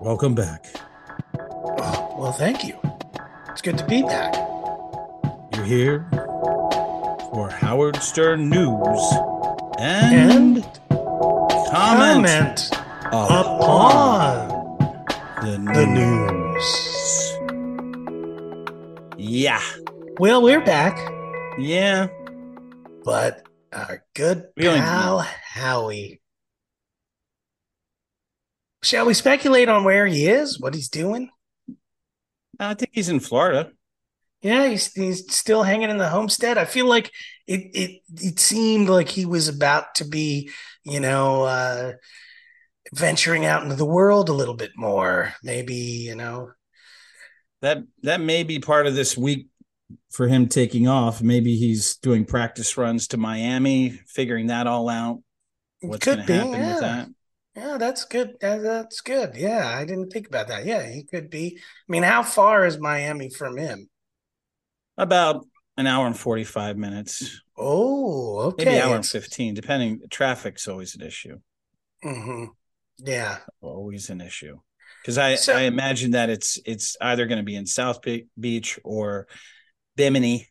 Welcome back. Oh, well, thank you. It's good to be back. You're here for Howard Stern news and, And comment, comment upon the the news. news. Yeah, Well, we're back, yeah. but our good We only- pal Howie. Shall we speculate on where he is, what he's doing? I think he's in Florida. Yeah, he's he's still hanging in the homestead. I feel like it it it seemed like he was about to be, you know, uh venturing out into the world a little bit more. Maybe, you know. That that may be part of this week for him taking off. Maybe he's doing practice runs to Miami, figuring that all out. What's going to happen yeah. with that? Yeah, that's good. That's good. Yeah, I didn't think about that. Yeah, he could be. I mean, how far is Miami from him? About an hour and forty-five minutes, Oh, okay. maybe an hour and fifteen, depending. Traffic's always an issue. hmm Yeah. always an issue because I So- I imagine that it's it's either going to be in South Beach or Bimini.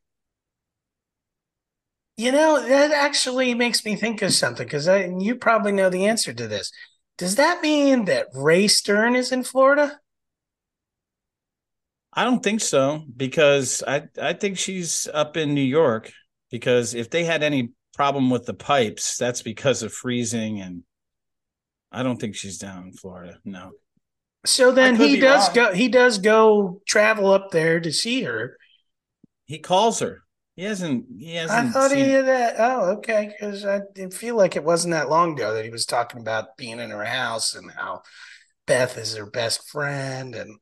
You know, that actually makes me think of something because you probably know the answer to this. Does that mean that Ray Stern is in Florida? I don't think so because I I think she's up in New York because if they had any problem with the pipes, that's because of freezing and I don't think she's down in Florida. No. So then he does wrong. go he does go travel up there to see her. He calls her. He hasn't he I hasn't I thought he did that. Oh, okay. Because I didn't feel like it wasn't that long ago that he was talking about being in her house and how Beth is her best friend, and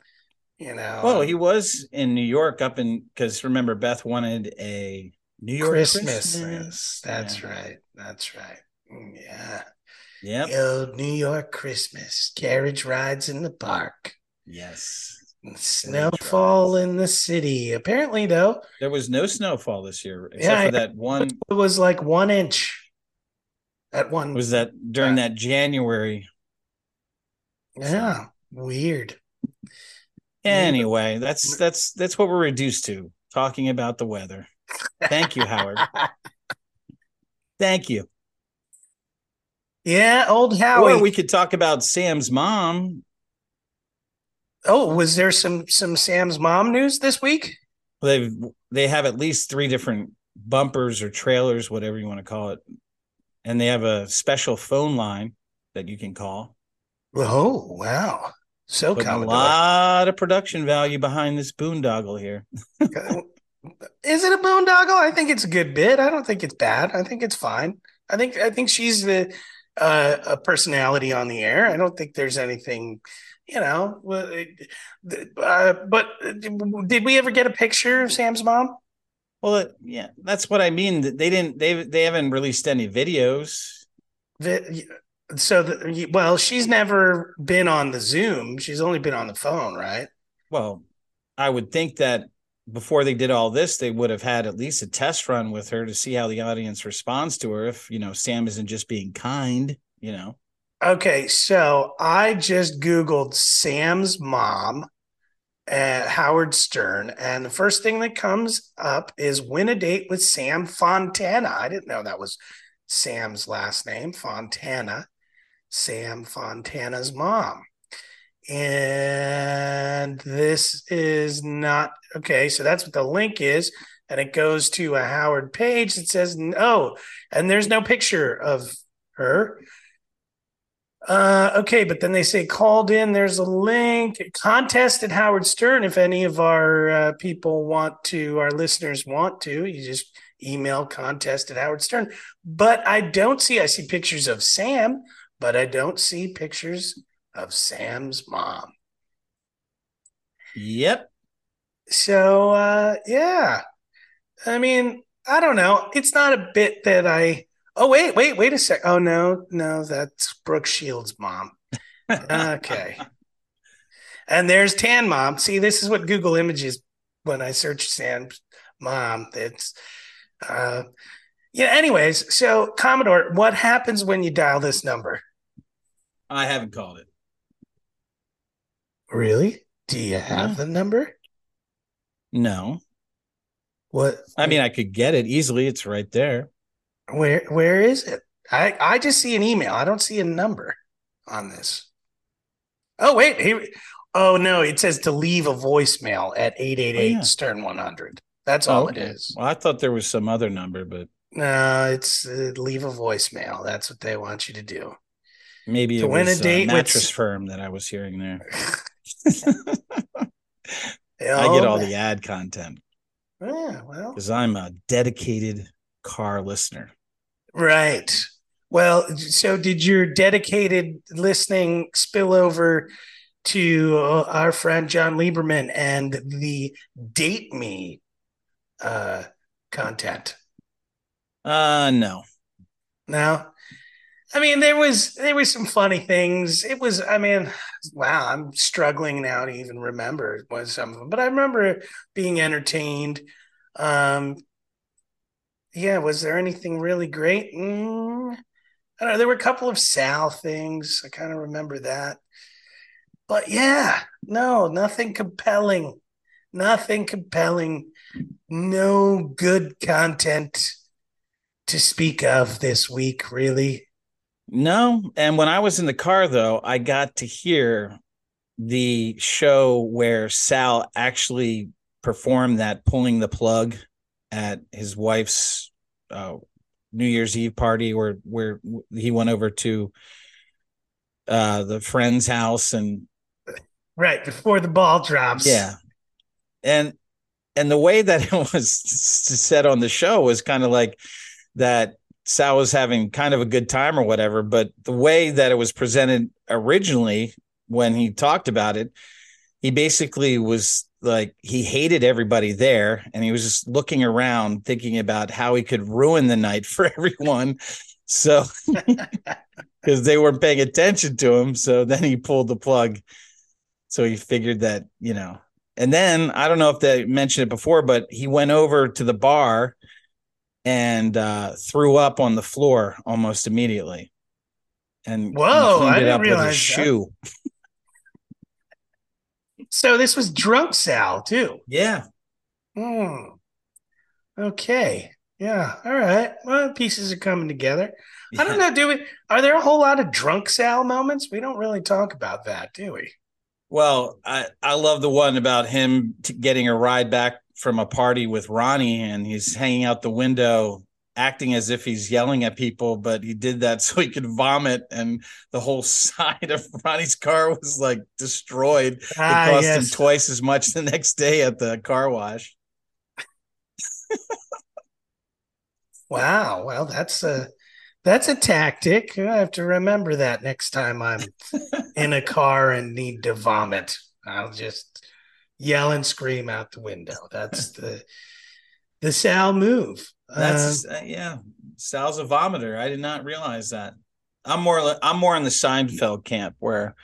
you know, Well, he was in New York up in because remember Beth wanted a New York Christmas. Christmas. That's Yeah. right. That's right. Mm, Yeah. Yep. The old New York Christmas carriage rides in the park. Yes. Snowfall in the city. Apparently, though, There was no snowfall this year except Yeah, for that one. it was like one inch at one. Was that during that January? yeah, weird. Anyway, that's that's that's what we're reduced to talking about the weather. Thank you, Howard. Thank you. Yeah, old Howard. Or we could talk about Sam's mom. Oh, was there some some Sam's mom news this week? They've they have at least three different bumpers or trailers, whatever you want to call it, and they have a special phone line that you can call. Oh, wow. So a lot of production value behind this boondoggle here. Is it a boondoggle? I think it's a good bit. I don't think it's bad. I think it's fine. I think I think she's the uh, a personality on the air. I don't think there's anything, you know. Uh, but did we ever get a picture of Sam's mom? Well, yeah, that's what I mean. They didn't. They they haven't released any videos. The, so, the, well, she's never been on the Zoom. She's only been on the phone, right? Well, I would think that before they did all this, they would have had at least a test run with her to see how the audience responds to her. If you know Sam isn't just being kind, you know. Okay, so I just Googled Sam's mom, uh, Howard Stern, and the first thing that comes up is win a date with Sam Fontana. I didn't know that was Sam's last name, Fontana. Sam Fontana's mom. And this is not okay. So that's what the link is. And it goes to a Howard page that says no. And there's no picture of her. Uh, okay, but then they say called in. There's a link contest at Howard Stern. If any of our uh, people want to, our listeners want to, you just email contest at Howard Stern. But I don't see. I see pictures of Sam, but I don't see pictures of Sam's mom. Yep. So uh, yeah, I mean, I don't know. It's not a bit that I. Oh wait, wait, wait a sec. Oh no, no, that's Brooke Shields' mom. Okay. and there's Tan Mom. See, this is what Google Images when I search Sam's mom. It's uh yeah, anyways, so Commodore, what happens when you dial this number? I haven't called it. Really? Do you have Yeah. the number? No. What? I mean, I could get it easily. It's right there. Where where is it? I I just see an email. I don't see a number on this. Oh wait, here. Oh no, it says to leave a voicemail at eight eight eight. Stern one hundred. That's all okay. it is. Well, I thought there was some other number, but No, it's uh, leave a voicemail. That's what they want you to do. maybe To it win a date with- mattress firm that I was hearing there. I Oh, get all the ad content Yeah, well, because I'm a dedicated car listener. Right. Well, so did your dedicated listening spill over to uh, our friend John Lieberman and the date me uh content? Uh no. No. I mean, there was there was some funny things. It was, I mean, wow, I'm struggling now to even remember what some of them, but I remember being entertained. Um, yeah, was there anything really great? Mm, I don't know. There were a couple of Sal things. I kind of remember that, but yeah, no, nothing compelling. Nothing compelling. No good content to speak of this week, really. No. And when I was in the car though, I got to hear the show where Sal actually performed that pulling the plug at his wife's uh, New Year's Eve party where where he went over to uh the friend's house and Right before the ball drops. Yeah. And and the way that it was said on the show was kind of like that Sal was having kind of a good time or whatever, but the way that it was presented originally when he talked about it, he basically was like he hated everybody there and he was just looking around thinking about how he could ruin the night for everyone. So because they weren't paying attention to him, so then he pulled the plug. So he figured that, you know, and then I don't know if they mentioned it before, but he went over to the bar and uh, threw up on the floor almost immediately. And Whoa, cleaned I it didn't up with his realize shoe. So this was drunk Sal too. Yeah. Hmm. Okay. Yeah. All right. Well, pieces are coming together. I don't know. Do we? Are there a whole lot of drunk Sal moments? We don't really talk about that, do we? Well, I, I love the one about him t- getting a ride back from a party with Ronnie and he's hanging out the window acting as if he's yelling at people, but he did that so he could vomit and the whole side of Ronnie's car was like destroyed. It Ah, cost him twice as much the next day at the car wash. Wow. Well, that's a that's a tactic. I have to remember that next time I'm in a car and need to vomit. I'll just yell and scream out the window. That's the the Sal move. That's uh, yeah. Sal's a vomiter. I did not realize that. I'm more I'm more in the Seinfeld camp where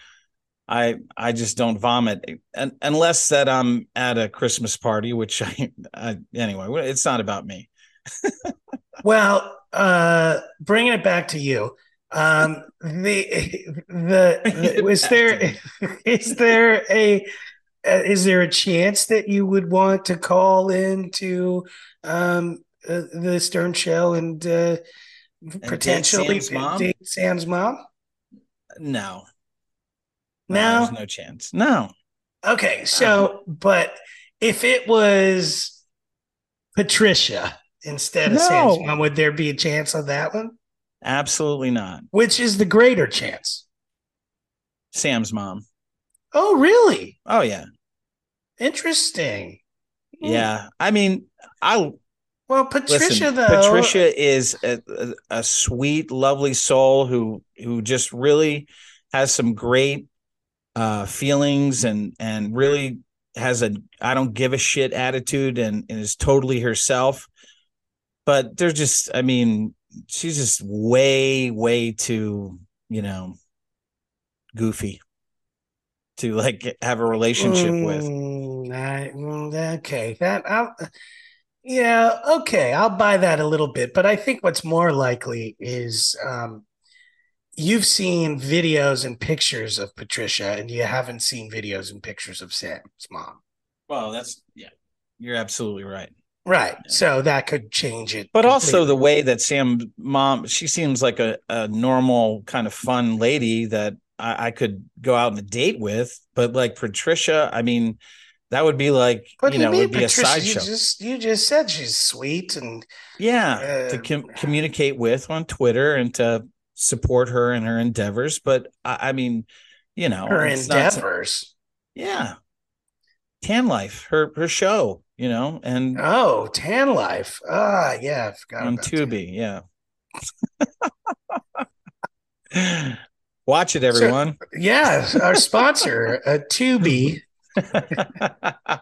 I I just don't vomit un unless that I'm at a Christmas party, which I, I anyway. It's not about me. Well, uh, bringing it back to you, um, the the, it is there to is there a uh, is there a chance that you would want to call into um, uh, the Stern Show and, uh, potentially Sam's mom? date Sam's mom? No, No. there's no chance. No, Okay, so but if it was Patricia instead of No. Sam's mom, would there be a chance of that one? absolutely not. Which is the greater chance? Sam's mom. Oh, really? Oh yeah, Interesting. Hmm. yeah. I mean, I Well, Patricia Listen, though. Patricia is a, a, a sweet, lovely soul who who just really has some great uh, feelings and and really has a I don't give a shit attitude and, and is totally herself. But they're just, I mean, she's just way, way too, you know, goofy to like have a relationship with. Mm, I- mm, okay, that I'll, yeah, okay, I'll buy that a little bit, but I think what's more likely is um, you've seen videos and pictures of Patricia, and you haven't seen videos and pictures of Sam's mom. Well, that's yeah, you're absolutely right. Right. So that could change it. But also the way that Sam mom, she seems like a, a normal kind of fun lady that I, I could go out on a date with. But like Patricia, I mean, that would be like What you know, you it mean, would be a Patricia? You sideshow. just you just said she's sweet and Yeah, to Uh, com- communicate with on Twitter and to support her in her endeavors. But I, I mean, you know, her it's not- endeavors. yeah, Tan Life, her her show, you know, and Oh, Tan Life. Ah, yeah, I forgot on about that. Tubi, yeah. Watch it, everyone. Yeah, our sponsor, uh, Tubi.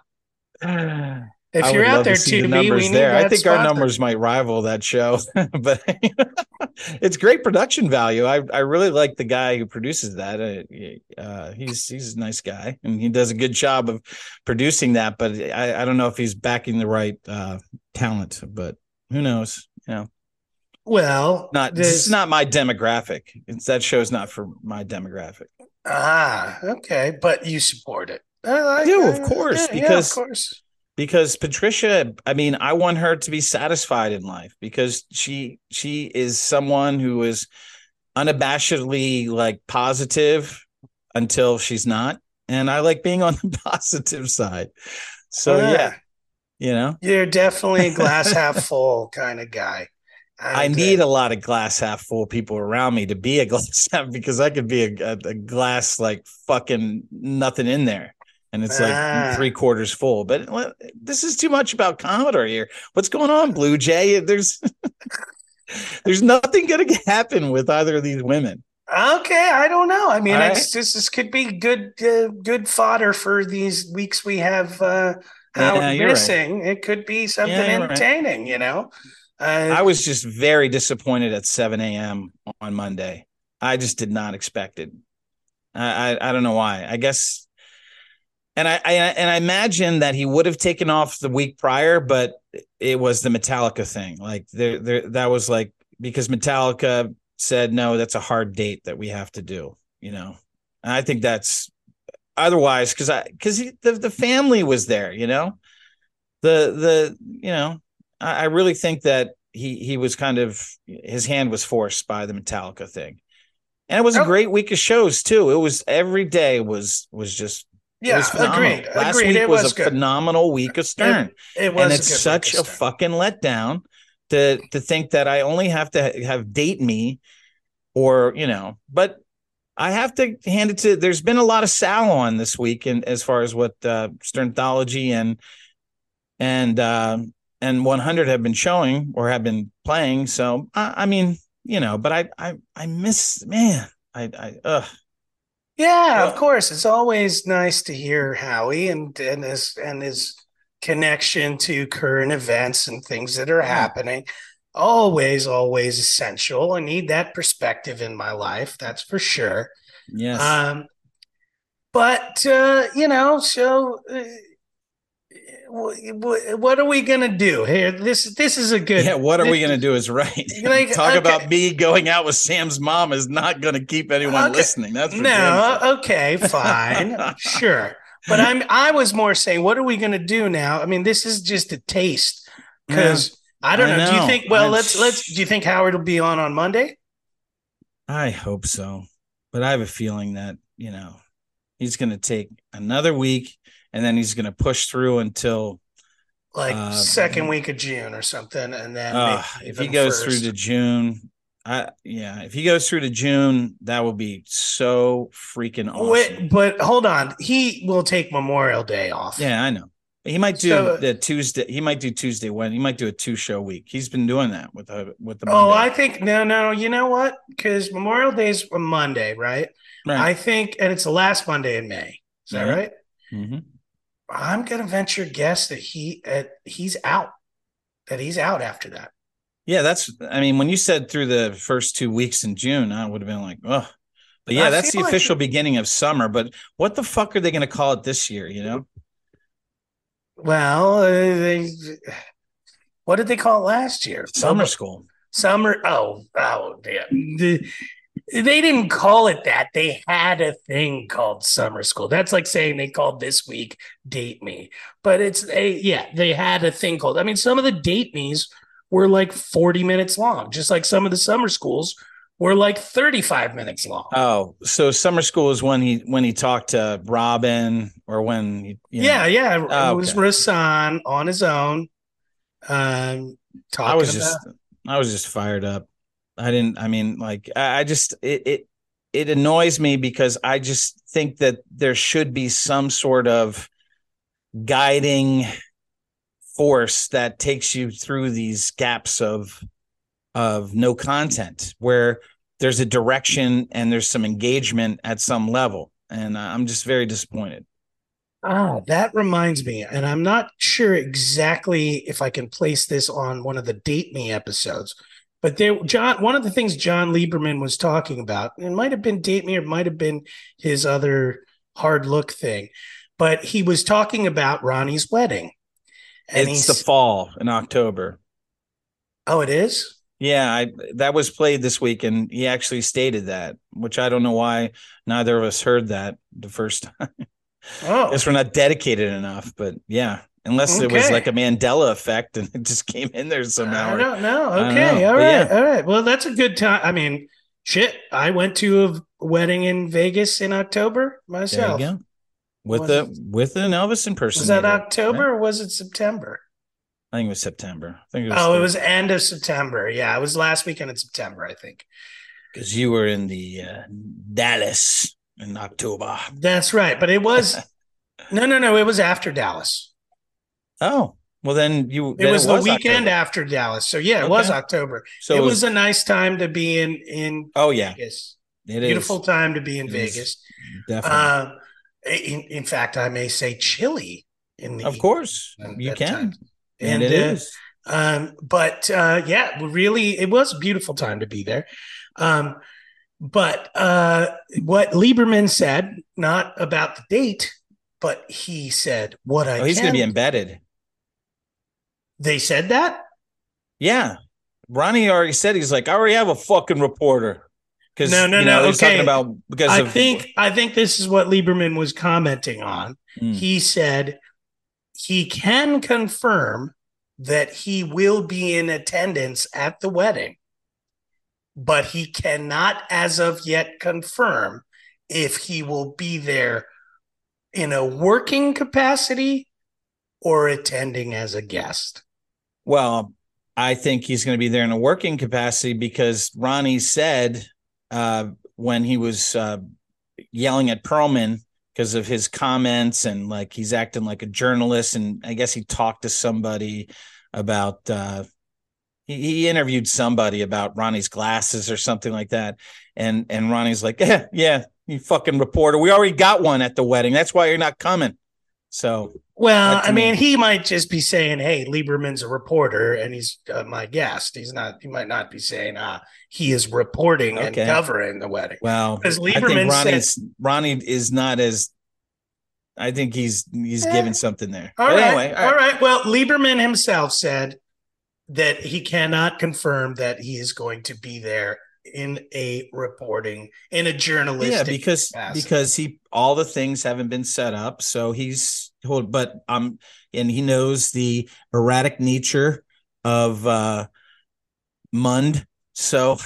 If I you're out there, to see the numbers there. I think our numbers might rival that show, but it's great production value. I I really like the guy who produces that. Uh, uh, he's he's a nice guy, and he does a good job of producing that. But I, I don't know if he's backing the right uh, talent. But who knows? You know, Well, not this is not my demographic. It's that show's not for my demographic. Ah, okay, but you support it. I do, of course, yeah, because- of course. because Patricia, I mean, I want her to be satisfied in life because she she is someone who is unabashedly like positive until she's not, and I like being on the positive side. So Ah, yeah, you know, you're definitely a glass half full kind of guy. I uh, need a lot of glass half full people around me to be a glass half because I could be a, a, a glass like fucking nothing in there. And it's like Ah. three quarters full, but this is too much about Commodore here. What's going on, Blue Jay? There's there's nothing going to happen with either of these women. Okay, I don't know. I mean, All it's just this could be good, uh, good fodder for these weeks we have uh, Yeah, Howard you're right. missing. It could be something Yeah, you're right. entertaining, you know. Uh, I was just very disappointed at 7 a.m. on Monday. I just did not expect it. I I, I don't know why. I guess, and I, I and I imagine that he would have taken off the week prior, but it was the Metallica thing. Like there, there that was like because Metallica said no, that's a hard date that we have to do. You know, and I think that's otherwise because I because the the family was there. You know, the the you know I, I really think that he he was kind of his hand was forced by the Metallica thing, and it was a Oh. great week of shows too. It was every day was was just yeah, was agreed. Last agreed. week it was, was, a good. phenomenal week of Stern, It was, and it's such a week of Stern. fucking letdown to to think that I only have to have date me, or you know, but. I have to hand it to. There's been a lot of Sal on this week, and as far as what uh, Sternthology and and um and 100 have been showing or have been playing. So I, I mean, you know, but I I I miss man. I I ugh. Yeah, Yeah. of course. It's always nice to hear Howie and and his and his connection to current events and things that are Yeah. happening. Always, always essential. I need that perspective in my life. That's for sure. yes. Um, but uh, you know, so uh, what are we gonna do here? This this is a good. yeah, what are we gonna do is right. Like, Talk okay. about me going out with Sam's mom is not gonna keep anyone Okay. listening. That's for No, sure. okay, fine, sure. But I'm I was more saying, what are we gonna do now? I mean, this is just a taste because I don't I know. Do you think? Well, I'm- let's let's. Do you think Howard will be on on Monday? I hope so. But I have a feeling that, you know, he's gonna take another week and then he's gonna push through until Like Uh, second week of June or something, and then Uh, if he goes first. through to June, I yeah, if he goes through to June, that will be so freaking awesome. Wait, but hold on, he will take Memorial Day off. yeah, I know. He might do So- the Tuesday. He might do Tuesday when he might do a two show week. He's been doing that with the with the. Oh, Monday. I think no, no. You know what? Because Memorial Day is a Monday, right? right. I think, and it's the last Monday in May. Is that Mhm. right? Mhm. I'm gonna venture guess that he uh, he's out. That he's out after that. Yeah, that's. I mean, when you said through the first two weeks in June, I would have been like, oh. But yeah, I that's the like- official beginning of summer. But what the fuck are they going to call it this year? You know? Well, uh, they, what did they call it last year? Summer Bubba- school. Summer. Oh, oh, yeah. The, they didn't call it that. They had a thing called summer school. That's like saying they called this week date me. But it's a yeah, they had a thing called. I mean, some of the date me's were like 40 minutes long, just like some of the summer schools were like 35 minutes long. Oh, so summer school is when he when he talked to Robin or when he, you know. yeah, yeah. Oh, it was okay. Rasan on his own. Um talking I was about just I was just fired up. I didn't I mean like I, just it, it it annoys me because I just think that there should be some sort of guiding force that takes you through these gaps of of no content where there's a direction and there's some engagement at some level and I'm just very disappointed. Ah, that reminds me, and I'm not sure exactly if I can place this on one of the Date Me episodes, but there, John, one of the things John Lieberman was talking about, it might have been Date Me or it might have been his other hard look thing, but he was talking about Ronnie's wedding. And it's the fall in October. oh, it is? Yeah, I that was played this week, and he actually stated that, which I don't know why neither of us heard that the first time. Oh, I guess we're not dedicated enough, but yeah, unless it was like a Mandela effect and it just came in there somehow. I don't know. I don't Okay. know, All right. yeah. All right. Well, that's a good time. I mean, shit. I went to a wedding in Vegas in October myself. With Was the with an Elvis impersonator. Was that October or was it September? I think it was September. I think it was Oh, it was end of September. Yeah, it was last weekend in September, I think. because you were in the uh, Dallas in October. That's right. But it was no, no, no. It was after Dallas. Oh, well then you. It then was, the weekend October. after Dallas. So yeah, it was October. So it was a nice time to be in in Oh yeah, Vegas. it is Beautiful time to be in It is. Vegas. definitely. Uh, in, in fact, I may say chilly in the of course, you can, time. and, And, it uh, is. Um, but uh, yeah, really, it was a beautiful time to be there. Um, but uh, what Lieberman said, not about the date, but he said what I Oh, he's going to be embedded. They said that. Yeah, Ronnie already said he's like, I already have a fucking reporter. Because No, no, you know, no, He's okay. talking about because I of think I think this is what Lieberman was commenting on. Mm. He said he can confirm that he will be in attendance at the wedding, but he cannot, as of yet, confirm if he will be there in a working capacity or attending as a guest. Well, I think he's going to be there in a working capacity because Ronnie said uh, when he was uh, yelling at Perlman because of his comments and like he's acting like a journalist, and I guess he talked to somebody about. Uh, he, he interviewed somebody about Ronnie's glasses or something like that, and and Ronnie's like, yeah, yeah, you fucking reporter. We already got one at the wedding. That's why you're not coming. So Well, I mean, me- he might just be saying, "Hey, Lieberman's a reporter, and he's uh, my guest." He's not. He might not be saying, "Ah, he is reporting and covering the wedding." Well, Because I think Lieberman said- Ronnie is not as. I think he's he's Eh. giving something there. All right, anyway, all right. Well, Lieberman himself said that he cannot confirm that he is going to be there in a reporting in a journalistic Yeah, because capacity. because he all the things haven't been set up, so he's hold. But um, and he knows the erratic nature of uh Mund. So,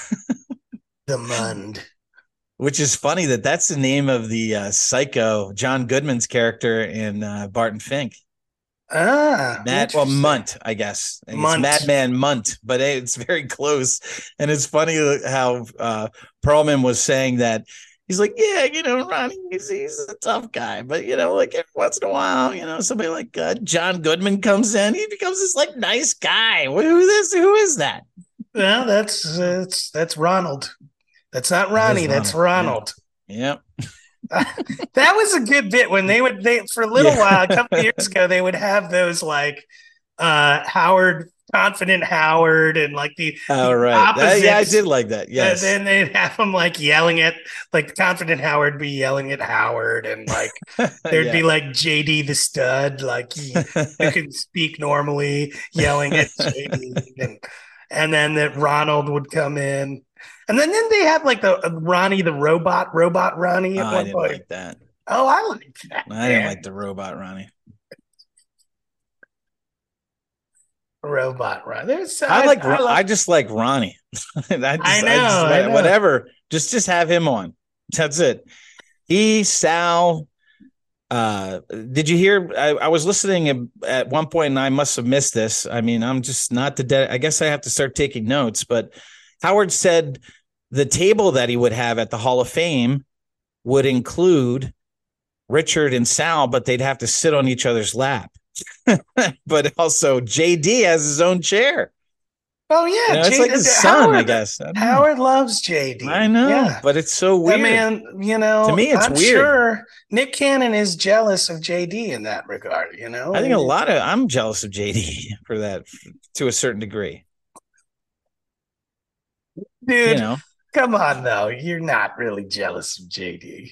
the Mund. which is funny that that's the name of the uh, psycho John Goodman's character in uh, Barton Fink. Ah, Mad well. Munt, I guess. I Munt. It's Madman Mundt, but hey, it's very close. And it's funny how uh Perlman was saying that he's like, yeah, you know, Ronnie, he's, he's a tough guy, but you know, like every once in a while, you know, somebody like uh, John Goodman comes in, he becomes this like nice guy. Who is who is that? Well, that's that's that's Ronald. That's not Ronnie. That's Ronald, Ronald. Yeah, That was a good bit when they would they for a little Yeah. while a couple of years ago they would have those like uh Howard confident Howard and like the all right. That- yeah, I did like that. Yes, and then they'd have him like yelling at like confident Howard be yelling at Howard and like there'd be like JD the stud like he who can speak normally yelling at JD and, and then that Ronald would come in. And then then they have like the uh, Ronnie the robot, robot Ronnie Oh, at I one didn't point. like that. oh, I like that. I didn't like the robot Ronnie. Robot Ronnie. There's I like. I, I, just like Ronnie. I, just, I just- know, I know. Whatever. Just just have him on. That's it. He Sal. Uh, did you hear? I, I was listening at one point, and I must have missed this. I mean, I'm just not the. De- I guess I have to start taking notes. But Howard said the table that he would have at the Hall of Fame would include Richard and Sal, but they'd have to sit on each other's lap. but also JD has his own chair. oh yeah, You know, it's like his son, I guess. I don't know. Howard loves JD. I know, Yeah. but it's so I weird. mean, you know, To me, it's I'm weird. sure Nick Cannon is jealous of JD in that regard. You know, I think a lot of I'm jealous of JD for that to a certain degree. dude. You know, Come on, though, you're not really jealous of JD.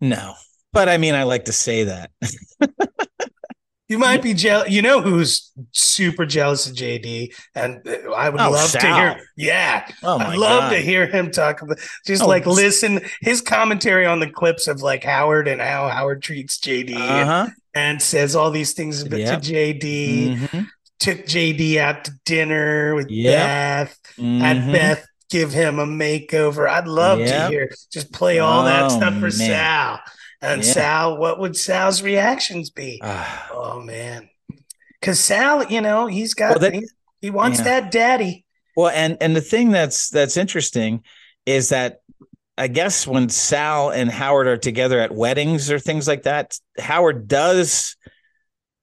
no, but I mean, I like to say that. You might be jealous. You know who's super jealous of JD, and uh, I would Oh, love to hear. Yeah, Oh I'd love god! to hear him talk about just Oh, like listen his commentary on the clips of like Howard and how Howard treats JD Uh and, and says all these things about Yep. to JD. Mhm. Took JD out to dinner with Yep. Beth. Had Mhm. Beth give him a makeover. I'd love to hear just play all that Oh, stuff for man. Sal. And Yeah. Sal, what would Sal's reactions be? Ah, Oh man, because Sal, you know, he's got Well, that- he, he wants yeah. that daddy. well, and and the thing that's that's interesting is that I guess when Sal and Howard are together at weddings or things like that, Howard does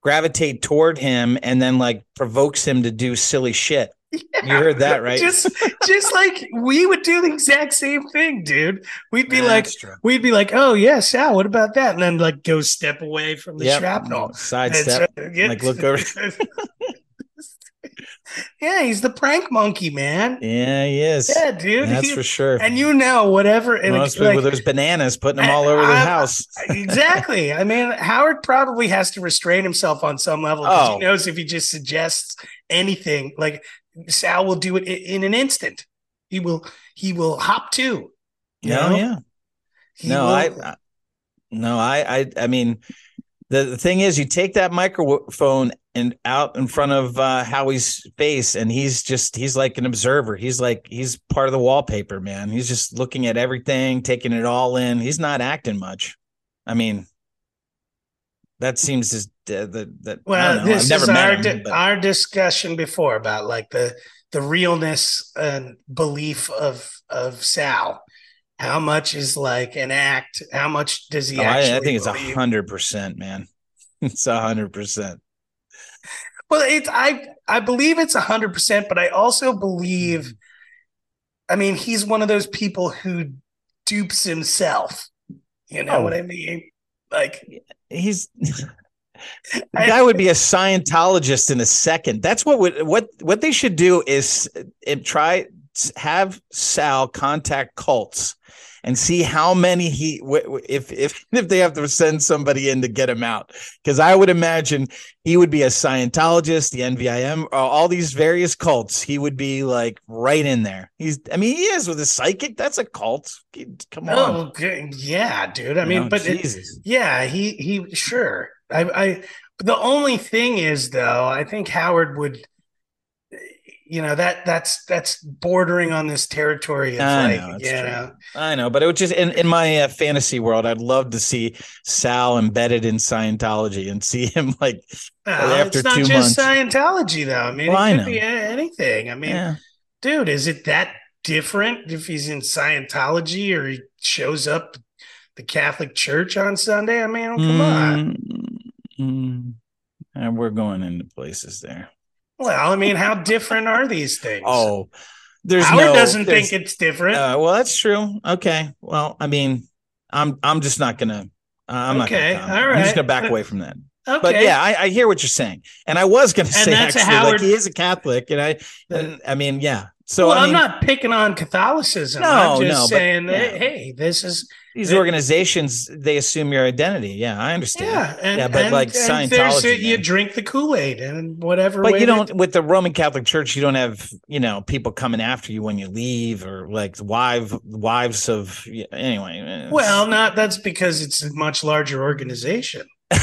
gravitate toward him and then like provokes him to do silly shit. You heard that, right? Just, just like we would do the exact same thing, dude. We'd be like, we'd be like, oh yeah, Sal, what about that? And then like go step away from the Yep. shrapnel. sidestep. Yeah. like, look over. yeah, he's the prank monkey, man. Yeah, he is. Yeah, dude. That's He- for sure. and you know, whatever. And Most like, those bananas, putting them all over the house. exactly. I mean, Howard probably has to restrain himself on some level because Oh. he knows if he just suggests anything, like Sal will do it in an instant. He will. He will hop to. No, know? yeah. He no, will- I, I no, I, I, I mean, the, the thing is, you take that microphone and out in front of uh, Howie's face, and he's just, he's like an observer. He's like, he's part of the wallpaper, man. He's just looking at everything, taking it all in. He's not acting much. I mean, that seems as uh, that that. Well, know. this is our him, di- but- our discussion before about like the the realness and belief of of Sal. How much is like an act? How much does he Oh, I, actually? I think it's a hundred percent, man. It's a hundred percent. Well, it's I I believe it's a hundred percent, but I also believe, I mean, he's one of those people who dupes himself. You know Oh. what I mean? Like, He's guy would be a Scientologist in a second. That's what would what what they should do is uh, try have Sal contact cults and see how many he if if if they have to send somebody in to get him out because I would imagine he would be a Scientologist, the NXIVM, all these various cults. He would be like right in there. He's I mean he is with a psychic. That's a cult. Come on, oh, yeah, dude. I You mean, know, but it- yeah, he he sure. I I. The only thing is, though, I think Howard would. You know that that's that's bordering on this territory of I like, know, it's you true. know, I know, but it would just in, in my uh, fantasy world, I'd love to see Sal embedded in Scientology and see him like, Uh, after it's not two just months. Scientology, though. I mean, Well, it I could know. be anything. I mean, yeah, dude, is it that different if he's in Scientology or he shows up the Catholic Church on Sunday? I mean, come on. Mm, mm. and we're going into places there. Well, I mean, how different are these things? Oh, there's Howard no, doesn't think it's different. Uh, well, that's true. Okay. Well, I mean, I'm I'm just not gonna. Uh, I'm Okay, not gonna. I'm just gonna back away from that. okay, But yeah, I, I hear what you're saying, and I was gonna say actually, Howard- like he is a Catholic, and I, and, I mean, yeah, So well, I I'm mean, not picking on Catholicism. No, I'm just no, but- saying, that, yeah. hey, this is these the- organizations they assume your identity. Yeah, I understand. yeah, and, Yeah, but and- like and Scientology, a- you drink the Kool Aid and whatever. But you don't with the Roman Catholic Church. You don't have you know people coming after you when you leave or like wife wives of anyway. Well, not that's because it's a much larger organization.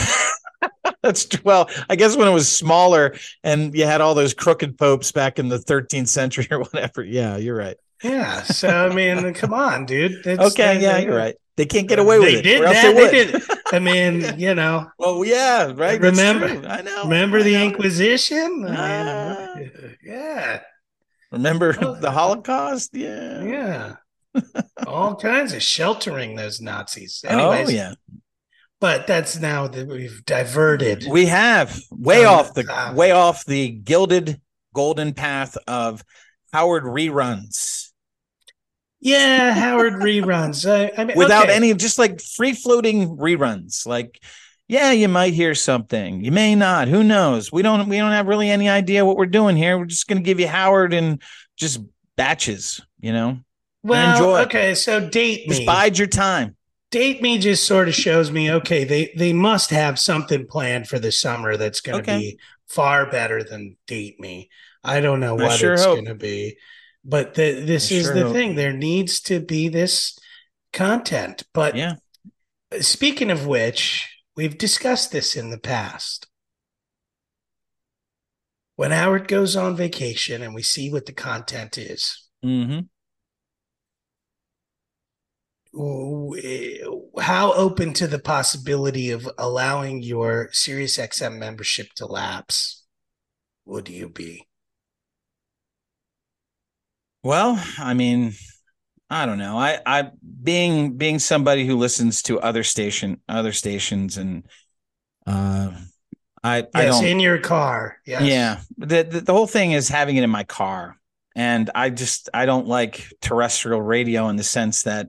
that's well. I guess when it was smaller and you had all those crooked popes back in the 13th century or whatever. Yeah, you're right. Yeah. So I mean, come on, dude. It's- Okay, they- yeah, they- you're right. They can't get away with they it. Did that. they They, did. I mean, you know, Well, yeah, right. Remember- I know. remember I the know. Inquisition? Ah. mean, yeah, Remember Oh, the Holocaust? Yeah. yeah. All kinds of sheltering those Nazis. Anyways, oh yeah. But that's now that we've diverted. We have way From off the the- way off the gilded golden path of Howard reruns yeah, Howard reruns. I, I mean, without okay. any just like free floating reruns. Like, yeah, you might hear something, you may not. Who knows? We don't we don't have really any idea what we're doing here. We're just gonna give you Howard and just batches, you know. Well, enjoy. okay, so date Just me. bide your time. Date me just sort of shows me okay they they must have something planned for the summer that's going to Okay. be far better than date me i don't know what sure it's going to be but the, this I is sure the hope. thing there needs to be this content but Yeah. speaking of which we've discussed this in the past when howard goes on vacation and we see what the content is hmm w- how open to the possibility of allowing your Sirius XM membership to lapse would you be? Well, I mean, I don't know. I I being being somebody who listens to other station other stations and uh I I don't in your car. Yes. yeah. The, the the whole thing is having it in my car. And I just I don't like terrestrial radio in the sense that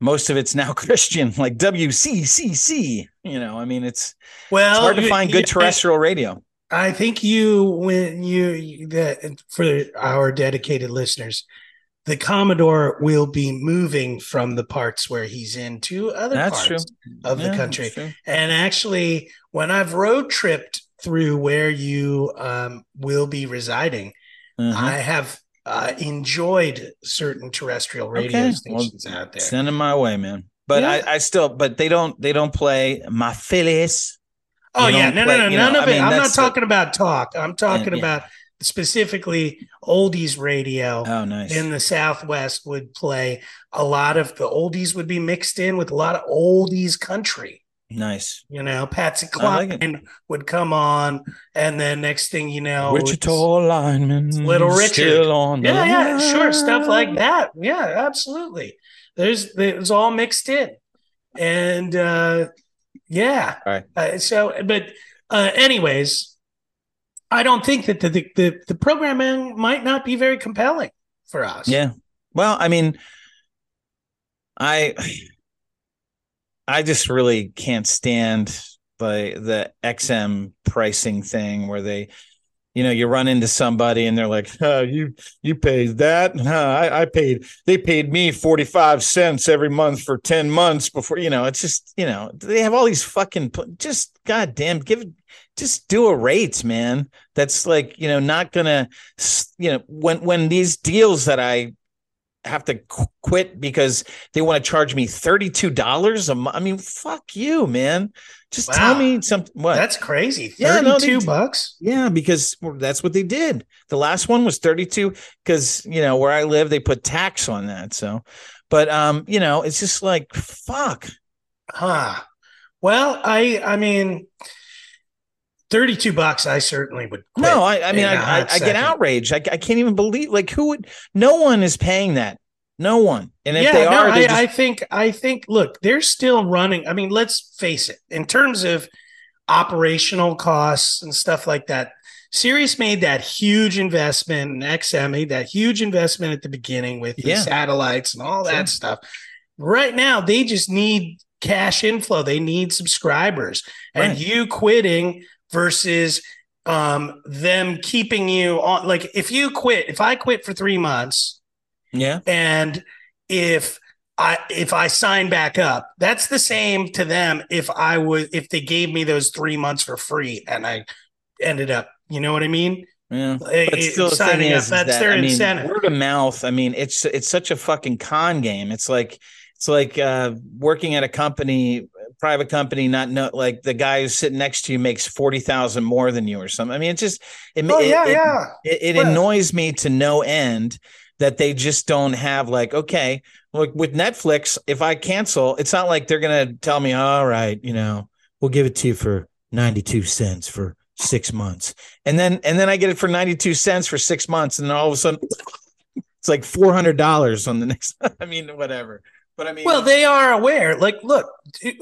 most of it's now Christian, like WCCC. You know, I mean, it's, Well, it's hard to find good terrestrial radio. I think you when you that for our dedicated listeners, the Commodore will be moving from the parts where he's in to other That's parts true. of Yeah, the country. And actually, when I've road tripped through where you um, will be residing, Mhm. I have uh, enjoyed certain terrestrial radio Okay, well, stations out there. Send them my way, man. But Yeah. I, I still, but they don't, they don't play my Phillies. oh yeah, no, play- no, no, you none of I it. I'm not that's the- talking about talk. I'm talking yeah. about specifically oldies radio. Oh, nice. in the Southwest would play a lot of the oldies would be mixed in with a lot of oldies country. Nice. You know, Patsy I like. Cline would come on, and then next thing you know, Wichita it's- lineman. Little Richard. Still on the Yeah, yeah, sure, stuff like that. Yeah, absolutely. There's it's all mixed in, and uh, yeah. All right. Uh, so, but uh, anyways, I don't think that the, the the the programming might not be very compelling for us. Yeah. Well, I mean, I I just really can't stand the the XM pricing thing where they you know you run into somebody and they're like oh, you you paid that? Huh, I, I paid they paid me 45 cents every month for 10 months before you know it's just you know they have all these fucking just goddamn give just do a rate man. That's like you know not gonna you know when when these deals that i have to qu- quit because they want to charge me $32 a month i mean fuck you man just tell me something what That's crazy. Yeah, no, they bucks. yeah, because that's what they did. The last one was 32 because, you know, where I live they put tax on that. So, but um, you know, it's just like fuck. Huh. Well, I I mean, thirty-two bucks. I certainly would. No, I I mean I I, I get outraged. I, I can't even believe like who would no one is paying that. No one. And if yeah, they are, I, just I think I think. Look, they're still running. I mean, let's face it. In terms of operational costs and stuff like that, Sirius made that huge investment, and XM made that huge investment at the beginning with the Yeah. satellites and all that Sure. stuff. Right now, they just need cash inflow. They need subscribers, and you quitting versus um, them keeping you on. Like if you quit, if I quit for three months, Yeah. and if I if I sign back up, that's the same to them if I was if they gave me those three months for free and I ended up, you know what I mean? Yeah. It- But still, the thing signing up, is, is that's that, their I mean, incentive. word of mouth. I mean, it's it's such a fucking con game. It's like it's like uh, working at a company, private company, not know like the guy who's sitting next to you makes forty thousand more than you or something. I mean, it just it Oh it, yeah, it, yeah. it, it Well- annoys me to no end that they just don't have like okay look with netflix if i cancel it's not like they're gonna tell me all right you know we'll give it to you for 92 cents for six months and then and then i get it for 92 cents for six months and then all of a sudden it's like $400 on the next i mean whatever but i mean Well, they are aware. Like, look,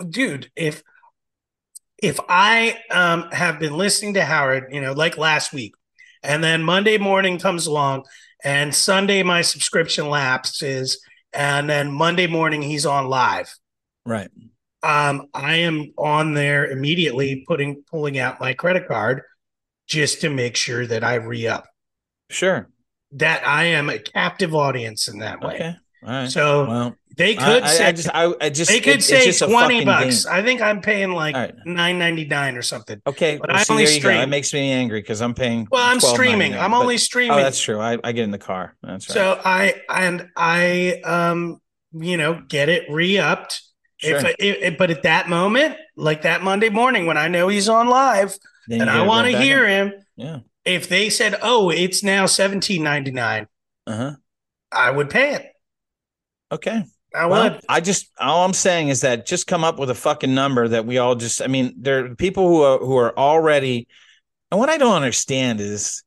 dude, if if I um have been listening to Howard, you know, like last week, and then Monday morning comes along, and Sunday my subscription lapses, and then Monday morning he's on live. right Um, I am on there immediately, putting pulling out my credit card just to make sure that I re up. sure That I am a captive audience in that way. okay right So well they could I, say I just i, I just they could it- say twenty bucks. game. I think I'm paying like right. nine ninety nine or something. okay But well, I see, only stream. that makes me angry because i'm paying Well, I'm streaming. I'm but- only streaming. Oh, that's true. I, I get in the car. That's right. so I and I um you know get it re upped. sure. If, if, but at that moment, like that Monday morning when I know he's on live Then and I want to hear him, Yeah. if they said, "Oh, it's now seventeen ninety nine, Uh-huh. I would pay it. Okay. I Well, would. I just all I'm saying is that just come up with a fucking number that we all just I mean, there are people who are who are already and what I don't understand is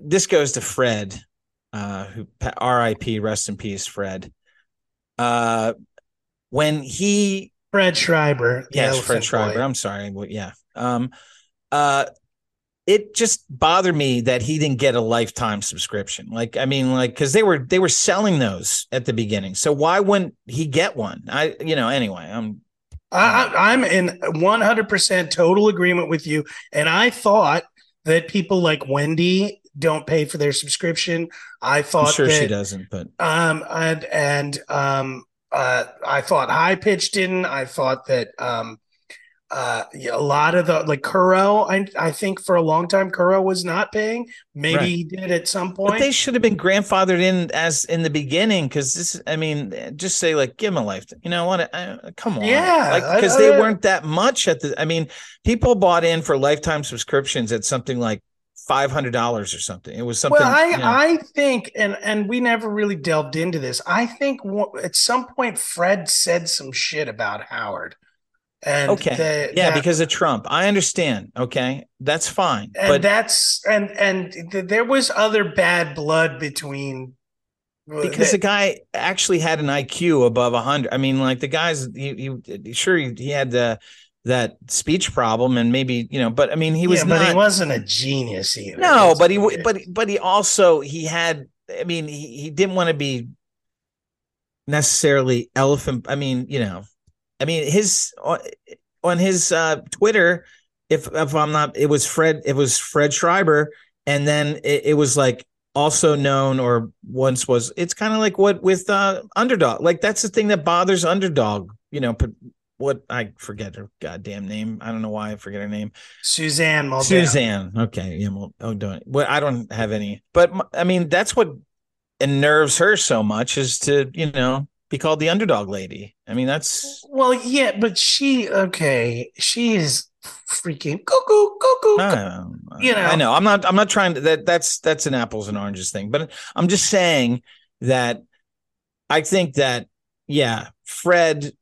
this goes to Fred, uh, who RIP, rest in peace, Fred. Uh when he Fred Schreiber. yes, Fred Schreiber. Boy. I'm sorry. Well, yeah. Um, uh, it just bothered me that he didn't get a lifetime subscription. Like, I mean, like, because they were they were selling those at the beginning. So why wouldn't he get one? I, you know, anyway, I'm I, I'm in 100% total agreement with you. And I thought that people like Wendy don't pay for their subscription. I I'm thought sure that, she doesn't, but Um, and, and um, uh, I thought High Pitch didn't. I thought that um, uh, yeah, a lot of the like Kuro, I, I think for a long time, Kuro was not paying. Maybe Right. he did at some but point. they should have been grandfathered in as in the beginning because this. I mean, just say like, give him a lifetime. You know what? I, come on, Yeah, like because they weren't that much at the. I mean, people bought in for lifetime subscriptions at something like five hundred dollars or something. It was something. Well, I, you know. I think, and and we never really delved into this. I think at some point Fred said some shit about Howard, and Okay. Yeah, that- because of Trump. I understand. Okay. That's fine. and but that's and and th- there was other bad blood between because the guy actually had an IQ above 100. I mean, like the guy's, he, he sure he, he had the, that speech problem and maybe, you know, but I mean, he was yeah, but not, he wasn't a genius either. no, but he, weird. but, but he also, he had, I mean, he, he didn't want to be necessarily elephant. I mean, you know, I mean, his, on, on his uh, Twitter, if, if I'm not, it was Fred, it was Fred Schreiber. And then it, it was like, also known or once was it's kind of like what with uh underdog like that's the thing that bothers underdog you know but what i forget her goddamn name i don't know why i forget her name Suzanne Muldowney. suzanne okay yeah well oh don't well i don't have any but I mean that's what unnerves her so much is to you know be called the underdog lady i mean that's Well, yeah, but she okay. She is freaking cuckoo, cuckoo. I, You know. I know. I'm not. I'm not trying to. That that's that's an apples and oranges thing. But I'm just saying that I think that yeah, Fred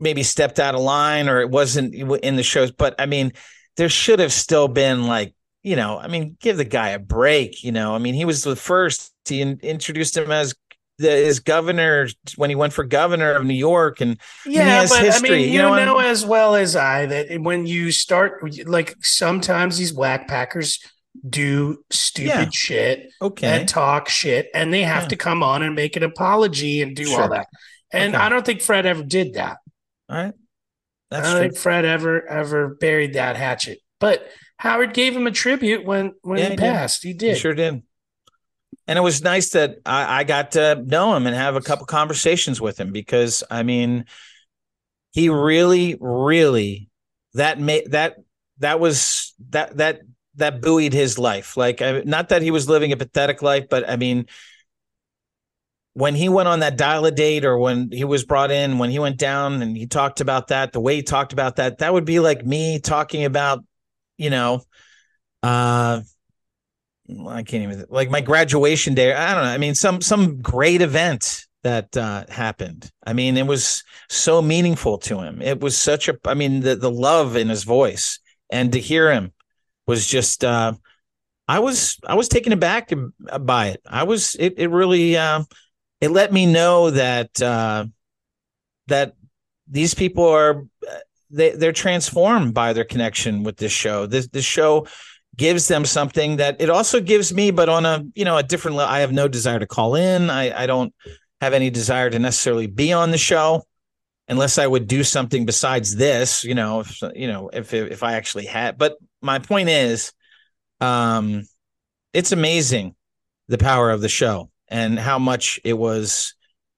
maybe stepped out of line or it wasn't in the shows. But I mean, there should have still been like you know. I mean, give the guy a break. You know. I mean, he was the first. He in, introduced him as the as governor when he went for governor of New York and Yeah, has but history, I mean, you you, know, know, as well as I that when you start, like sometimes these whack packers do stupid Yeah. shit okay. and talk shit, and they have Yeah. to come on and make an apology and do all that. And Okay. I don't think Fred ever did that. All right. I don't true. think Fred ever ever buried that hatchet. but Howard gave him a tribute when when Yeah, he he passed. He He did. sure did. And it was nice that I, I got to know him and have a couple conversations with him because I mean, he really, really that made that that was that that that buoyed his life. Like, I, not that he was living a pathetic life, but I mean, when he went on that dial a date or when he was brought in, when he went down and he talked about that, the way he talked about that, that would be like me talking about, you know, uh, I can't even like my graduation day. I don't know. I mean, some some great event that uh, happened. I mean, it was so meaningful to him. It was such a. I mean, the the love in his voice and to hear him was just. Uh, I was I was taken aback by it. I was it it really uh, it let me know that uh, that these people are they they're transformed by their connection with this show. This this show gives them something that it also gives me, but on a you know a different level. I have no desire to call in. I I don't have any desire to necessarily be on the show unless I would do something besides this. You know, if you know if if I actually had. But my point is, um, it's amazing the power of the show and how much it was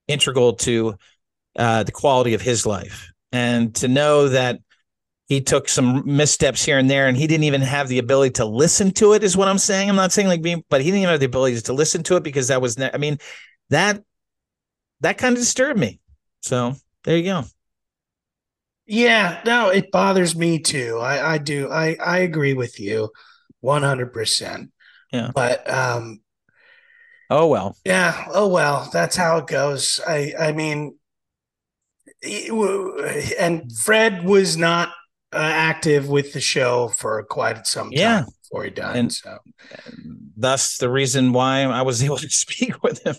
integral to uh, the quality of his life, and to know that he took some missteps here and there and he didn't even have the ability to listen to it is what i'm saying i'm not saying like being but he didn't even have the ability to listen to it because that was ne- i mean that that kind of disturbed me so there you go Yeah, no, it bothers me too. I, I do. I, I agree with you 100%. Yeah. But um oh well yeah, oh well, that's how it goes. I I mean and Fred was not Uh, active with the show for quite some time Yeah. before he died. And- so, thus the reason why i was able to speak with him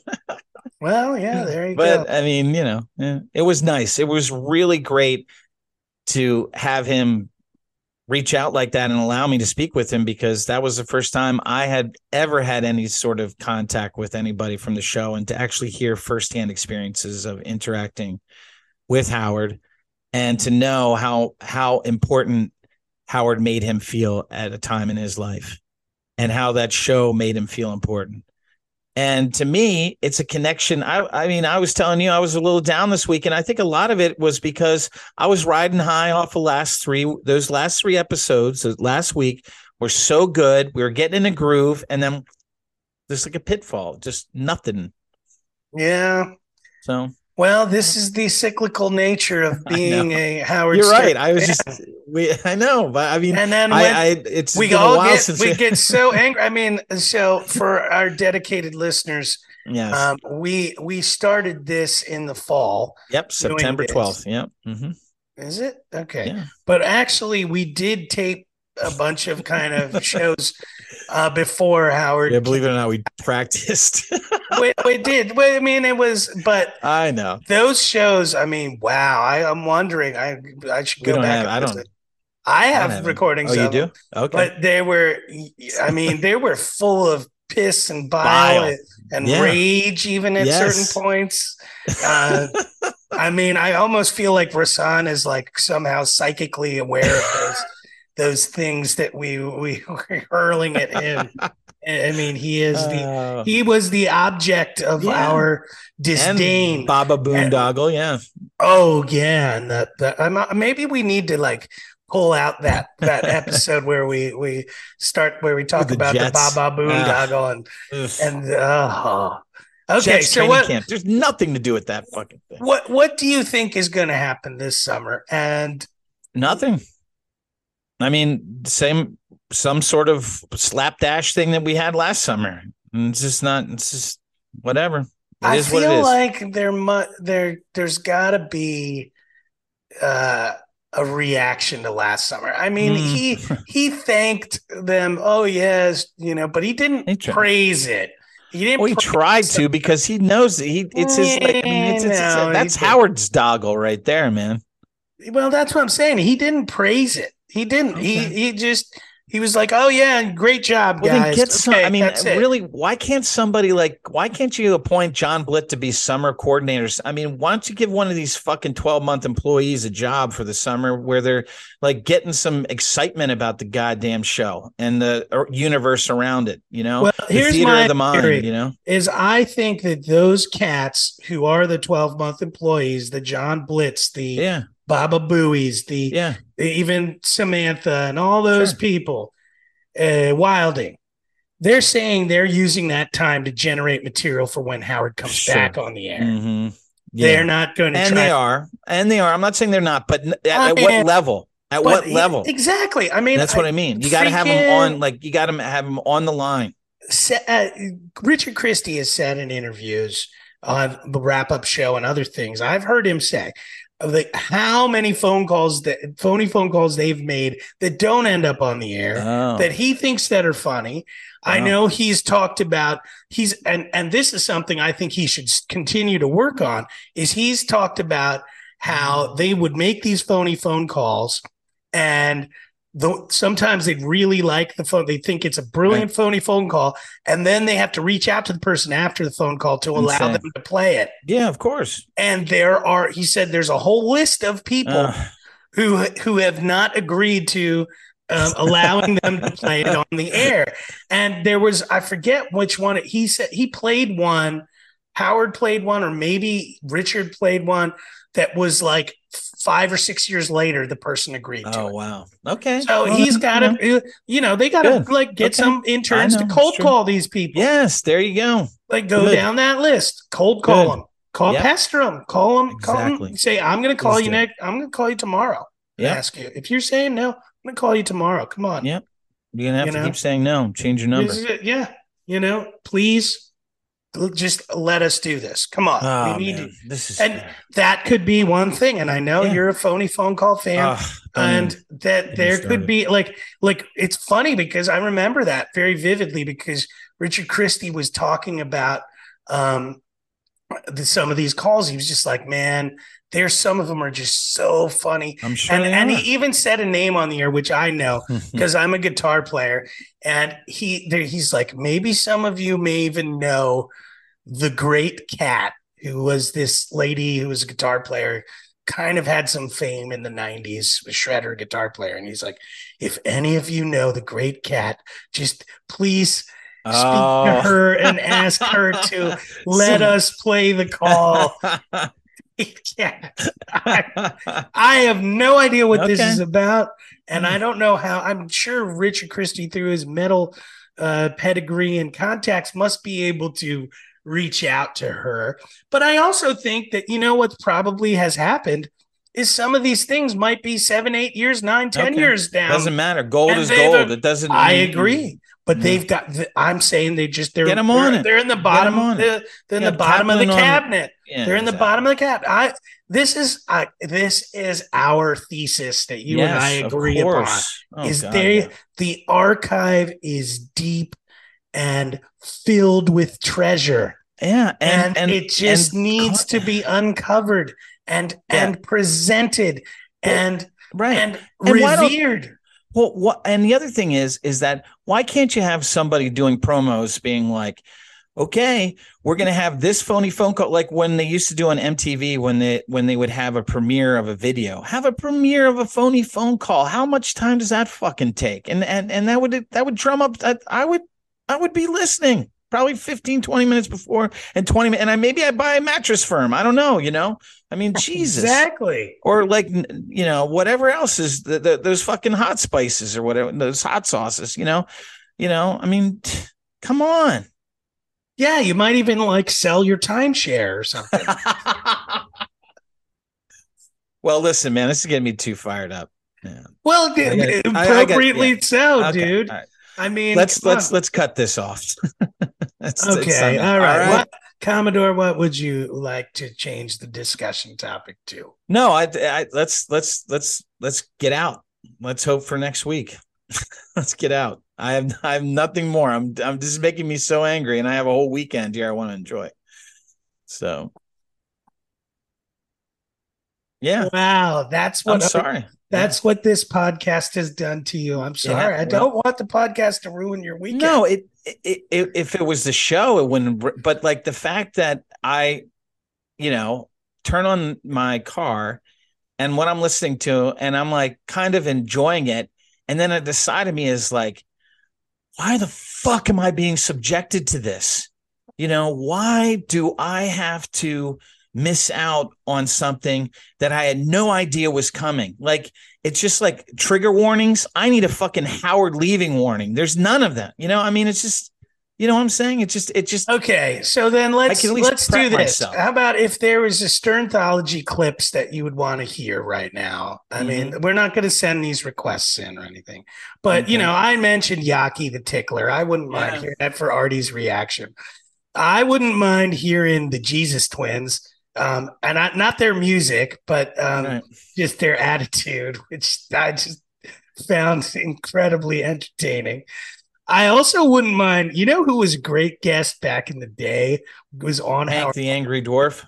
well, yeah, there you but go. But I mean you know yeah, it was nice it was really great to have him reach out like that and allow me to speak with him because that was the first time I had ever had any sort of contact with anybody from the show and to actually hear firsthand experiences of interacting with Howard and to know how how important Howard made him feel at a time in his life and how that show made him feel important. And to me, it's a connection. I, I mean, I was telling you, I was a little down this week, and I think a lot of it was because I was riding high off the last three. Those last three episodes last week were so good. We were getting in a groove, and then there's like a pitfall, just nothing. Yeah. So Well, this is the cyclical nature of being a Howard you're Stern right. I was fan. just we. I know, but I mean, and then I, I it's we all get we get so angry. I mean, so for our dedicated listeners, yes. um, we we started this in the fall. yep. September twelfth. Yep. hmm Is it okay? Yeah. But actually, we did tape a bunch of kind of shows uh, before Howard. Yeah. Believe it or not, we practiced. we, we did. Well, I mean, it was, but I know. those shows. I mean, wow. I, I'm wondering. I I should go back. have- and I don't-. I have have 'em. recordings. Oh, you do? Okay. but they were. I mean, they were full of piss and bile, Bile. and Yeah. rage, even at Yes. certain points. Uh, I mean, I almost feel like Rasan is like somehow psychically aware of those those things that we we were hurling at him. I mean, he is the Uh, he was the object of Yeah. our disdain. and Baba Boondoggle. Yeah. oh yeah, and that, I'm, maybe we need to like pull out that that episode where we we start where we talk the about Jets. the Baba Boondoggle and Ugh. and uh, okay. Jets so what camp. There's nothing to do with that fucking thing. what what do you think is going to happen this summer? And Nothing. I mean, same some sort of slapdash thing that we had last summer. And It's just not. It's just whatever. It I is what it feel like there mu- there there's got to be uh, a reaction to last summer. I mean, Mm. he he thanked them. Oh yes, you know, but he didn't He praise it. He didn't. well, he tried to because he knows he. It's his. Like, I mean, it's, it's, it's- No, that's. Howard's doggle right there, man. Well, that's what I'm saying. He didn't praise it. He didn't. He Okay. he just He was like, "Oh yeah, great job, Well, guys." then get some. I mean, really, why can't somebody like? Why can't you appoint John Blitt to be summer coordinators? I mean, why don't you give one of these fucking twelve month employees a job for the summer where they're like getting some excitement about the goddamn show and the universe around it? You know, Well, the here's theater my of the mind. theory. You know, is I think that those cats who are the 12 month employees, the John Blitz, the yeah, Baba Booies, the yeah, even Samantha and all those Sure. people, uh, Wilding, they're saying they're using that time to generate material for when Howard comes Sure. back on the air. hmm They're not going to and try. they are, and they are. I'm not saying they're not, but at, at what am- level? At But what level? Exactly. I mean, That's what I mean. You got to have them on, like you got to have them on the line. uh, Richard Christie has said in interviews on the wrap up show and other things, I've heard him say of the how many phone calls that phony phone calls they've made that don't end up on the air Oh. that he thinks that are funny. I know he's talked about he's and and this is something I think he should continue to work on is he's talked about how they would make these phony phone calls and the, sometimes they really like the phone they think it's a brilliant phony phone call and then they have to reach out to the person after the phone call to allow Insane. them to play it yeah, of course. and there are he said there's a whole list of people Uh, who who have not agreed to um, allowing them to play it on the air. And there was I forget which one he said he played one. Howard played one, or maybe Richard played one that was like five or six years later. The person agreed to oh wow. Okay. So Well, he's got you know. to, you know, they got to like get Okay. some interns to cold call these people. Yes, there you go. Like go Good. down that list, cold call Good. them, call Yep. pester them, call them, call them. Say I'm going to call you next. I'm going to call you tomorrow. Yep. Ask you if you're saying no. I'm going to call you tomorrow. Come on. Yep. You're gonna have You to know? keep saying no. Change your number. Yeah. You know, please just let us do this. Come on. Oh we need man, to. this is And that could be one thing. And I know Yeah. you're a phony phone call fan. And that there could be like like it's funny because I remember that very vividly because Richard Christie was talking about um the, some of these calls. He was just like, man, there's some of them are just so funny. I'm sure. And and he even said a name on the air, which I know because I'm a guitar player, and he there, he's like, maybe some of you may even know the Great Kat, who was this lady who was a guitar player, kind of had some fame in the '90s, was shredder guitar player, and he's like, if any of you know the Great Kat, just please speak Oh. to her and ask her to let us play the call. yeah. I, I have no idea what this is about, and Hmm. I don't know how. I'm sure Richard Christie, through his metal uh, pedigree and contacts, must be able to reach out to her. But I also think that you know what probably has happened is some of these things might be seven, eight years, nine, ten Okay. years down. doesn't matter. Gold and is gold. It doesn't. I agree. But Yeah. they've got. The, I'm saying they just they're Get 'em on they're, it. They're in the bottom. on it. They're, in the bottom of the cabinet. Yeah, They're in the bottom of the cabinet. I this is uh, this is our thesis that you and I agree upon. Oh, is God, they yeah. the archive is deep and filled with treasure, Yeah, and, and, and it just and needs to be uncovered and Yeah. and presented and right. and, And revered. Well, what and the other thing is, is that why can't you have somebody doing promos being like, okay, we're gonna have this phony phone call, like when they used to do on MTV when they when they would have a premiere of a video, have a premiere of a phony phone call. How much time does that fucking take? And and and that would that would drum up. I, I would I would be listening probably 15 20 minutes before and 20 minutes and I maybe I buy a mattress firm. I don't know, you know. I mean, Jesus Exactly. or like you know whatever else is the, the, those fucking hot spices or whatever those hot sauces you know you know i mean t- come on Yeah, you might even like sell your timeshare or something. well listen man this is getting me too fired up yeah. Well, I got- I- I got- appropriately yeah. so, Okay, dude. right. I mean, let's let's on. let's cut this off. That's- okay, Sunday. all right. What, Commodore, what would you like to change the discussion topic to? no I, I let's let's let's let's get out. Let's hope for next week. Let's get out. I have i have nothing more. I'm i'm this is making me so angry and i have a whole weekend here i want to enjoy. So. Yeah. Wow, that's what i'm sorry That's what this podcast has done to you. I'm sorry. I well- don't want the podcast to ruin your weekend. No, it, it, it if it was the show, it wouldn't. But like the fact that I, you know, turn on my car, and what I'm listening to, and I'm like kind of enjoying it, and then at the side of me is like, why the fuck am I being subjected to this? You know, why do I have to miss out on something that I had no idea was coming? Like it's just like trigger warnings. I need a fucking Howard leaving warning. There's none of that. You know, I mean, it's just, you know what I'm saying? It's just, it just, Okay, so then let's can at least let's do this. myself. How about if there was a Sternthology clips that you would want to hear right now? I mean, Mm-hmm. we're not going to send these requests in or anything, but you know, I mentioned Yaki the tickler. I wouldn't mind Yeah. hearing that for Artie's reaction. I wouldn't mind hearing the Jesus Twins, um, and I, not their music, but um, Right. just their attitude, which I just found incredibly entertaining. I also wouldn't mind, you know, who was a great guest back in the day was on Hank Howard. the Angry Dwarf.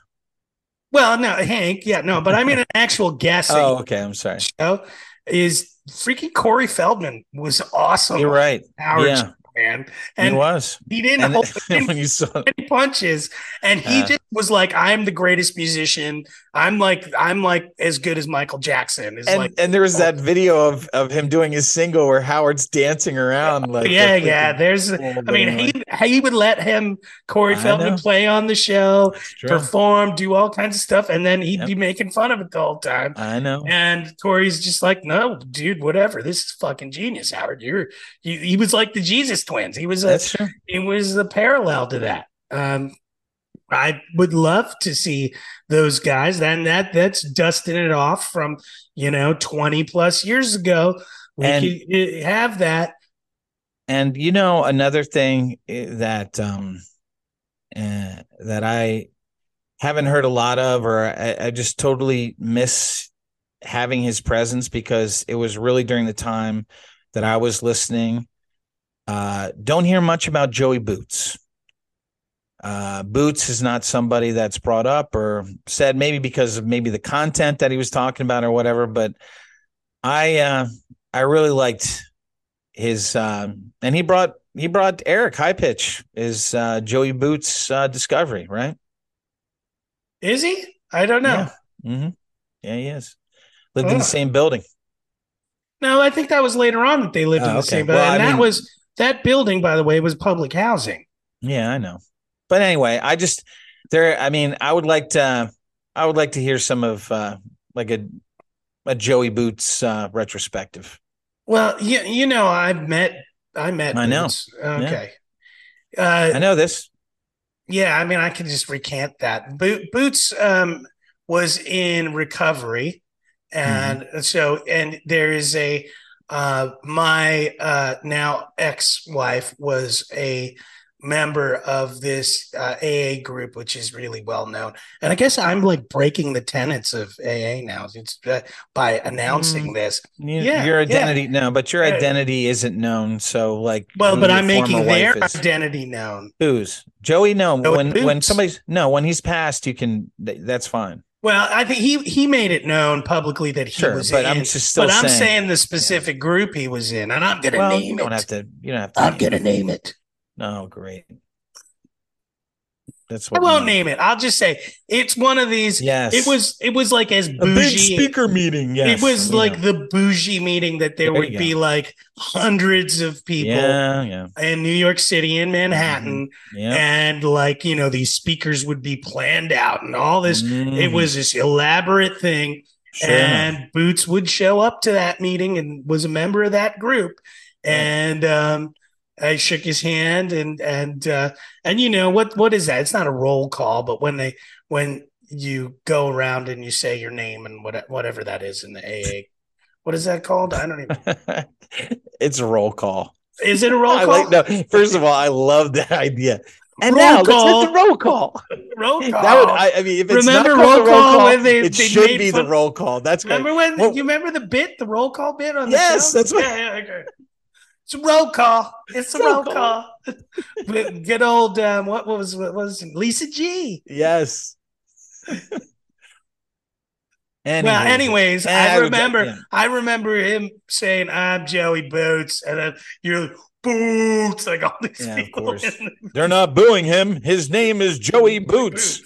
Well, no, Hank, yeah, no, but I mean an actual guest Oh, okay. I'm sorry. show is freaking Corey Feldman was awesome. You're right. Howard Yeah, man, he was. he didn't And hold when you saw, any punches, and he Uh. just was like, "I'm the greatest musician. I'm like, I'm like as good as Michael Jackson." Is and like, and there was that video of of him doing his single where Howard's dancing around like yeah, yeah. There's, I mean, anyway, he he would let him Corey Feldman play on the show, perform, do all kinds of stuff, and then he'd Yep. be making fun of it the whole time. I know. And Corey's just like, no, dude, whatever. This is fucking genius, Howard. You're, you, he was like the Jesus twins. He was a, That's true. it was a parallel to that. Um, I would love to see those guys. Then that that's dusting it off from you know twenty plus years ago. We And- uh, have that. And you know another thing eh, that um uh, that I haven't heard a lot of, or I, I just totally miss having his presence because it was really during the time that I was listening. Uh, don't hear much about Joey Boots. Uh, Boots is not somebody that's brought up or said maybe because of maybe the content that he was talking about or whatever. But I uh, I really liked his um, and he brought he brought Eric High Pitch is uh, Joey Boots uh, discovery right. Is he? I don't know. Yeah. hmm Yeah, he is. Lived in the same building. No, I think that was later on that they lived in Oh, the okay. same building. Well, and I that mean- was that building, by the way, was public housing. Yeah, I know. But anyway, I just there. I mean, I would like to. I would like to hear some of uh, like a a Joey Boots uh, retrospective. Well, you, you know, I met I met I know. Boots. Okay. Uh, I know this. Yeah, I mean, I can just recant that. Bo- Boots um, was in recovery, and so and there is a uh, my uh, now ex-wife was a member of this uh, AA group, which is really well known. And I guess I'm like breaking the tenets of AA now. It's uh, by announcing this. You, Yeah, your yeah. identity no, but your Yeah. identity isn't known. So like, Well, but I'm making their is. identity known. Who's Joey? No, Joey when when somebody's no, when he's passed, you can. That's fine. Well, I think he he made it known publicly that he Sure, was but in. I'm just still but I'm saying- saying the specific group he was in, and I'm gonna Well, name you don't it. have to. You don't have to. I'm gonna name it. No, great. That's I what. we won't name it. I'll just say it's one of these. Yes, It was it was like as a big bougie. speaker meeting. Yes, it was we like the bougie meeting that there, There would be like hundreds of people Yeah, yeah, in New York City and Manhattan, yeah. and like you know these speakers would be planned out and all this. It Mhm. was this elaborate thing. Sure and Boots would show up to that meeting and was a member of that group. And um, I shook his hand and and uh, and you know what what is that? It's not a roll call, but when they when you go around and you say your name and what whatever that is in the AA, what is that called? I don't even. it's a roll call. Is it a roll I call? like no. First of all, I love that idea. And Roll now call. let's hit the roll call. roll call. That would, I, I mean, if it's Remember not roll roll call call, when they- it they should be fun- the roll call. That's great. remember when Well- you remember the bit, the roll call bit on the Yes, show? that's what- yeah, okay. It's a roll call. It's a Roll roll, call. call. Good old um, what was what was? Lisa G. Yes. well, anyways, I I remember yeah. I remember him saying, I'm Joey Boots, and then you're like, Boots, like all these Yeah, of people. course. the- They're not booing him. His name is Joey Boots.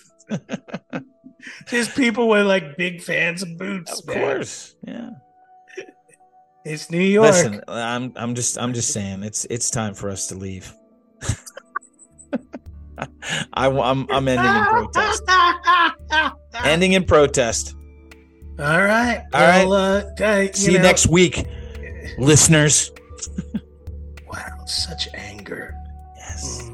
Just people were like big fans of Boots. Of man. course. Yeah. It's New York. Listen, I'm I'm just I'm just saying it's it's time for us to leave. I, am I'm ending in protest. Ending in protest. All right. All right. well, Uh, uh, See you know- next week, listeners. Wow, such anger. Yes. Mm.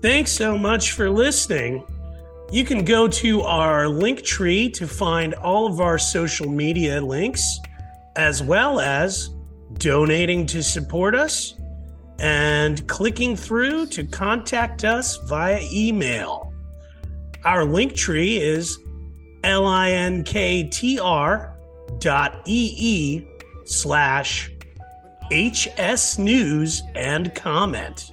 Thanks so much for listening. You can go to our link tree to find all of our social media links, as well as donating to support us and clicking through to contact us via email. Our link tree is linktr dot ee slash hs news and comment.